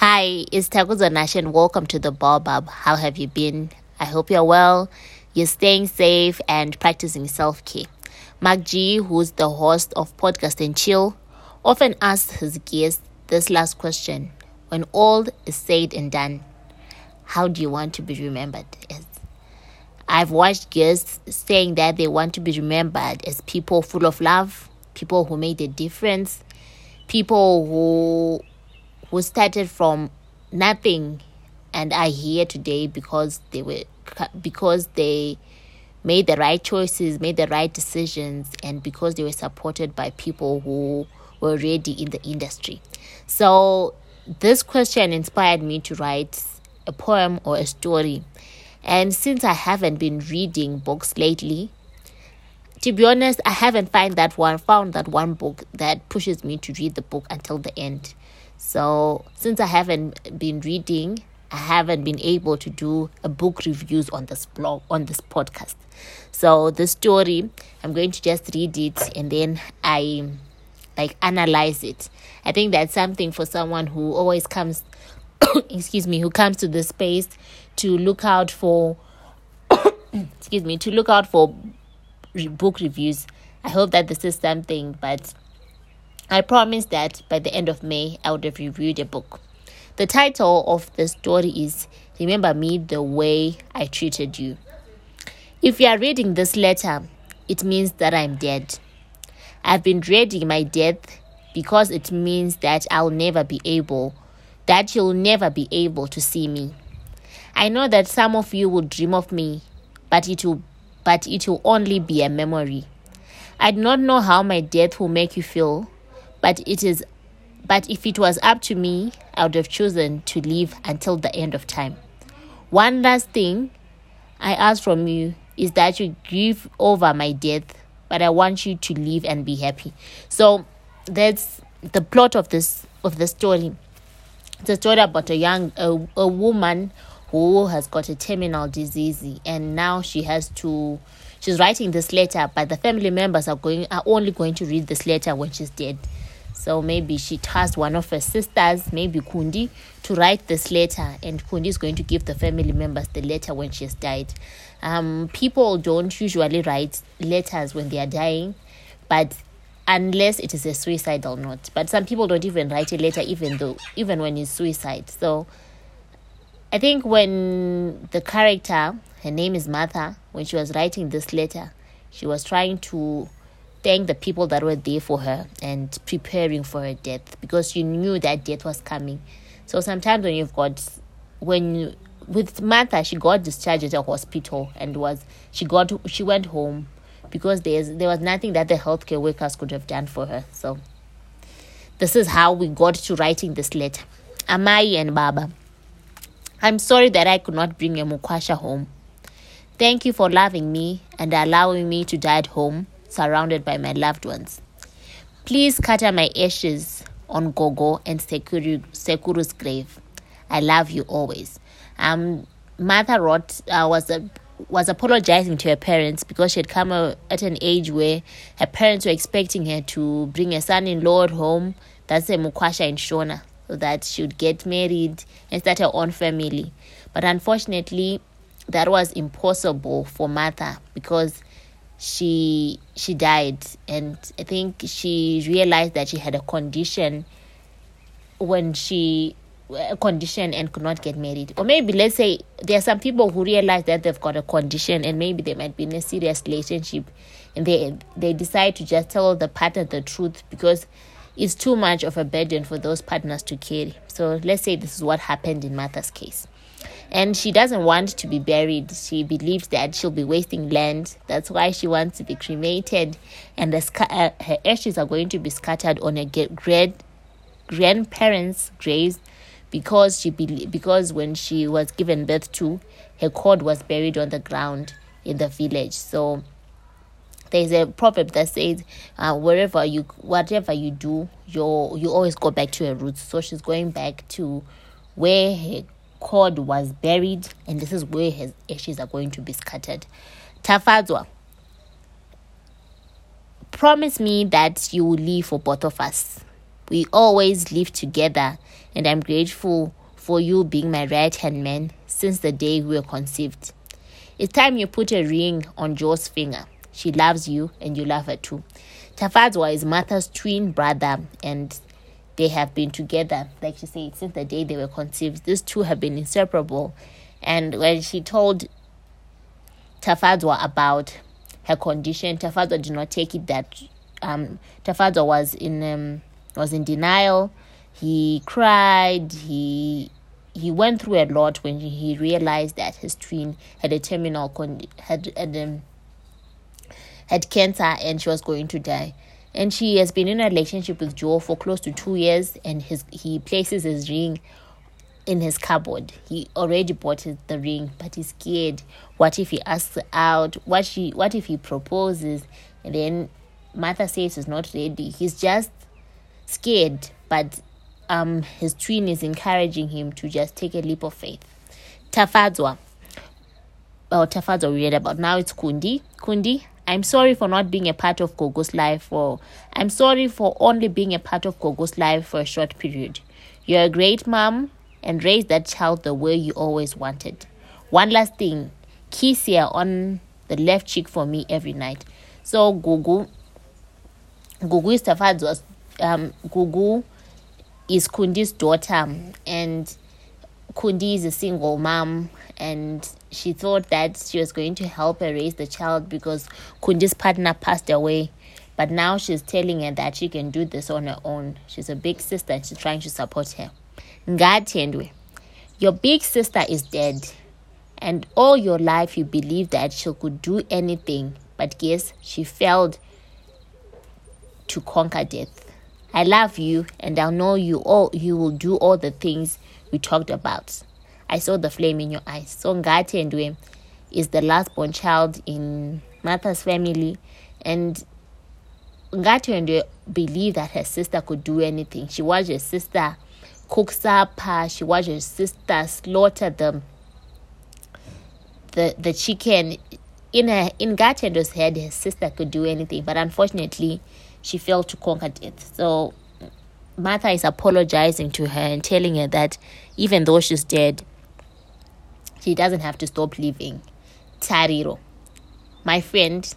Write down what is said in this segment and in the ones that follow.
Hi, it's Takuza Nash and welcome to the Baobab. How have you been? I hope you're well, you're staying safe and practicing self care. MacG, who's the host of Podcast and Chill, often asks his guests this last question When all is said and done, how do you want to be remembered as? I've watched guests saying that they want to be remembered as people full of love, people who made a difference, people who who started from nothing and are here today because they were because they made the right choices, made the right decisions, and because they were supported by people who were already in the industry. So, this question inspired me to write a poem or a story. And since I haven't been reading books lately, to be honest, I haven't find that one found that one book that pushes me to read the book until the end. So since I haven't been reading, I haven't been able to do a book reviews on this blog on this podcast. So the story, I'm going to just read it and then I like analyze it. I think that's something for someone who always comes excuse me, who comes to the space to look out for excuse me, to look out for book reviews. I hope that this is something, but I promise that by the end of May, I would have reviewed a book. The title of the story is Remember Me the Way I Treated You. If you are reading this letter, it means that I'm dead. I've been dreading my death because it means that I'll never be able, that you'll never be able to see me. I know that some of you will dream of me, but it will but it will only be a memory. I do not know how my death will make you feel, but it is but if it was up to me, I would have chosen to live until the end of time. One last thing I ask from you is that you grieve over my death, but I want you to live and be happy. So that's the plot of this of the story. It's a story about a young a, a woman who has got a terminal disease and now she has to she's writing this letter but the family members are going are only going to read this letter when she's dead so maybe she tasked one of her sisters maybe kundi to write this letter. And kundi is going to give the family members the letter when she's died. Um, people don't usually write letters when they are dying but unless it is a suicidal note but some people don't even write a letter even though even when it's suicide. So I think when the character, her name is Martha, when she was writing this letter, she was trying to thank the people that were there for her and preparing for her death because you knew that death was coming. So sometimes when you've got when you, with Martha, she got discharged at a hospital and was she got she went home because there's there was nothing that the healthcare workers could have done for her. So this is how we got to writing this letter. Amai and Baba. I'm sorry that I could not bring a Mukwasha home. Thank you for loving me and allowing me to die at home, surrounded by my loved ones. Please scatter my ashes on Gogo and Sekuru, Sekuru's grave. I love you always. Um, Martha wrote uh, was was apologizing to her parents because she had come at an age where her parents were expecting her to bring a son-in-law home. That's a Mukwasha in Shona so that she would get married and start her own family. But unfortunately, that was impossible for Martha because she she died and I think she realized that she had a condition when she a condition and could not get married. Or maybe let's say there are some people who realize that they've got a condition and maybe they might be in a serious relationship and they they decide to just tell the partner the truth because is too much of a burden for those partners to carry. So let's say this is what happened in Martha's case. And she doesn't want to be buried. She believes that she'll be wasting land. That's why she wants to be cremated. And the, uh, her ashes are going to be scattered on her great grandparents' graves because she be- because when she was given birth to, her cord was buried on the ground in the village. So there's a proverb that says uh, wherever you whatever you do you you always go back to your roots so she's going back to where her cord was buried and this is where her ashes are going to be scattered tafadzwa promise me that you will live for both of us We always live together, and I'm grateful for you being my right hand man since the day we were conceived. It's time you put a ring on Joe's finger. She loves you, and you love her too. Tafadzwa is Martha's twin brother, and they have been together, like she said, since the day they were conceived. These two have been inseparable. And when she told Tafadzwa about her condition, Tafadzwa did not take it that um, Tafadzwa was in um, was in denial. He cried. He he went through a lot when he realized that his twin had a terminal con- had had, um, had cancer and she was going to die. And she has been in a relationship with Joe for close to two years, and his he places his ring in his cupboard. He already bought the ring, but he's scared. What if he asks out? What she? What if he proposes? And then Martha says he's not ready. He's just scared, but um, his twin is encouraging him to just take a leap of faith. Tafadzwa. Well, Tafadzwa we read about. Now it's Kundi. Kundi, I'm sorry for not being a part of Gogo's life or I'm sorry for only being a part of Gogo's life for a short period. You're a great mom and raise that child the way you always wanted. One last thing, kiss here on the left cheek for me every night. So Gugu, Gugu is Tafadzwa's, um, Gugu is Kundi's daughter, and Kundi is a single mom, and she thought that she was going to help her raise the child because Kundi's partner passed away. But now she's telling her that she can do this on her own. She's a big sister and she's trying to support her. Ngathendwe, your big sister is dead, and all your life you believed that she could do anything, but guess she failed to conquer death. I love you, and I know you all you will do all the things we talked about. I saw the flame in your eyes. So Ngathendwe is the last born child in Martha's family, and Ngathendwe believed that her sister could do anything. She was her sister cook supper. She watched her sister slaughter the the the chicken. In her in Ngathendwe's head, her sister could do anything, but unfortunately, she failed to conquer death. So Martha is apologizing to her and telling her that even though she's dead, she doesn't have to stop living. Tariro, my friend,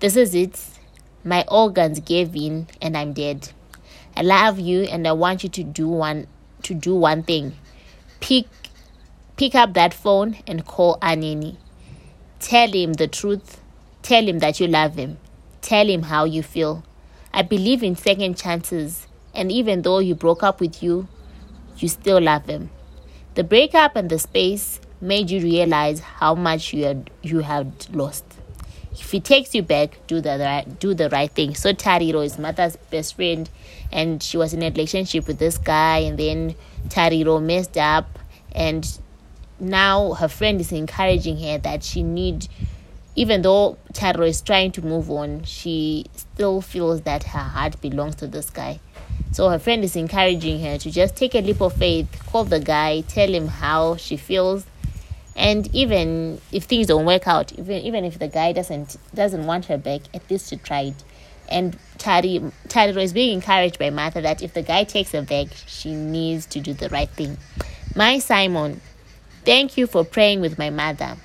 this is it. My organs gave in and I'm dead. I love you and I want you to do one to do one thing. Pick pick up that phone and call Anini. Tell him the truth. Tell him that you love him. Tell him how you feel. I believe in second chances and even though he broke up with you, you still love him. The breakup and the space made you realize how much you had you had lost. If he takes you back, do the right, do the right thing. So Tariro is Martha's best friend, and she was in a relationship with this guy, and then Tariro messed up, and now her friend is encouraging her that she need, even though Tariro is trying to move on, she still feels that her heart belongs to this guy. So her friend is encouraging her to just take a leap of faith, call the guy, tell him how she feels, and even if things don't work out even even if the guy doesn't doesn't want her back at least she tried. And Tari Tari is being encouraged by Martha that if the guy takes her back she needs to do the right thing. Mai Simon thank you for praying with my mother.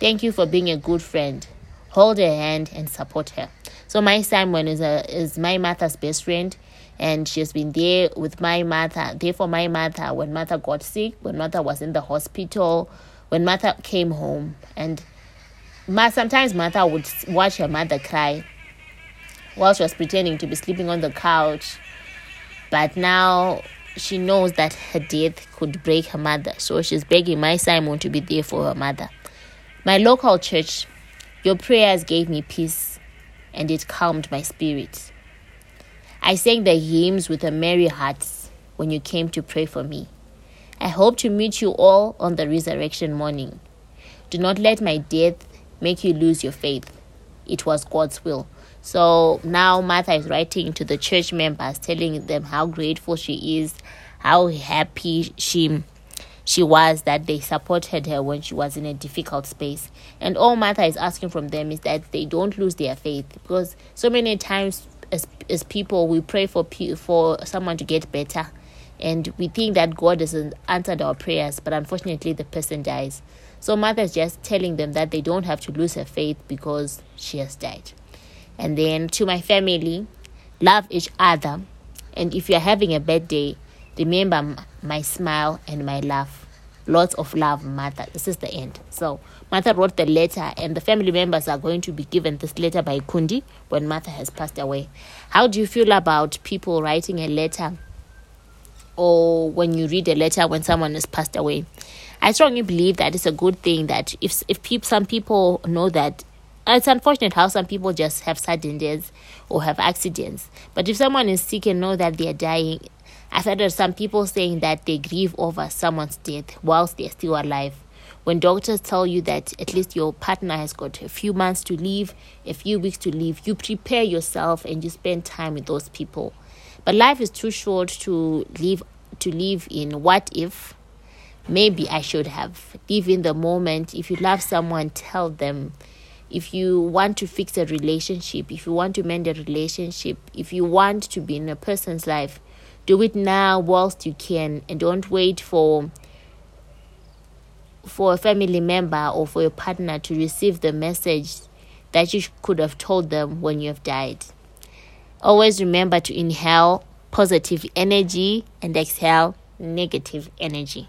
Thank you for being a good friend. Hold her hand and support her. So Mai Simon is a is my Martha's best friend and she has been there with my mother there for my mother when mother got sick when mother was in the hospital when mother came home and Ma, sometimes mother would watch her mother cry while she was pretending to be sleeping on the couch. But now she knows that her death could break her mother. So she's begging Mai Simon to be there for her mother. My local church, your prayers gave me peace and it calmed my spirit. I sang the hymns with a merry heart when you came to pray for me. I hope to meet you all on the resurrection morning. Do not let my death make you lose your faith. It was God's will. So now Martha is writing to the church members, telling them how grateful she is, how happy she she was that they supported her when she was in a difficult space. And all Martha is asking from them is that they don't lose their faith because so many times as as people we pray for for someone to get better and we think that God hasn't answered our prayers, but unfortunately the person dies. So Martha is just telling them that they don't have to lose her faith because she has died. And then to my family, love each other. And if you're having a bad day, remember my smile and my laugh. Lots of love, Martha. This is the end. So Martha wrote the letter, and the family members are going to be given this letter by Kundi when Martha has passed away. How do you feel about people writing a letter or when you read a letter when someone has passed away? I strongly believe that it's a good thing that if if some people know that it's unfortunate how some people just have sudden deaths or have accidents. But if someone is sick and know that they are dying, I've heard some people saying that they grieve over someone's death whilst they're still alive. When doctors tell you that at least your partner has got a few months to live, a few weeks to live, you prepare yourself and you spend time with those people. But life is too short to live to live in what if. Maybe I should have. Live in the moment. If you love someone, tell them if you want to fix a relationship, if you want to mend a relationship, if you want to be in a person's life, do it now whilst you can and don't wait for for a family member or for your partner to receive the message that you could have told them when you have died. Always remember to inhale positive energy and exhale negative energy.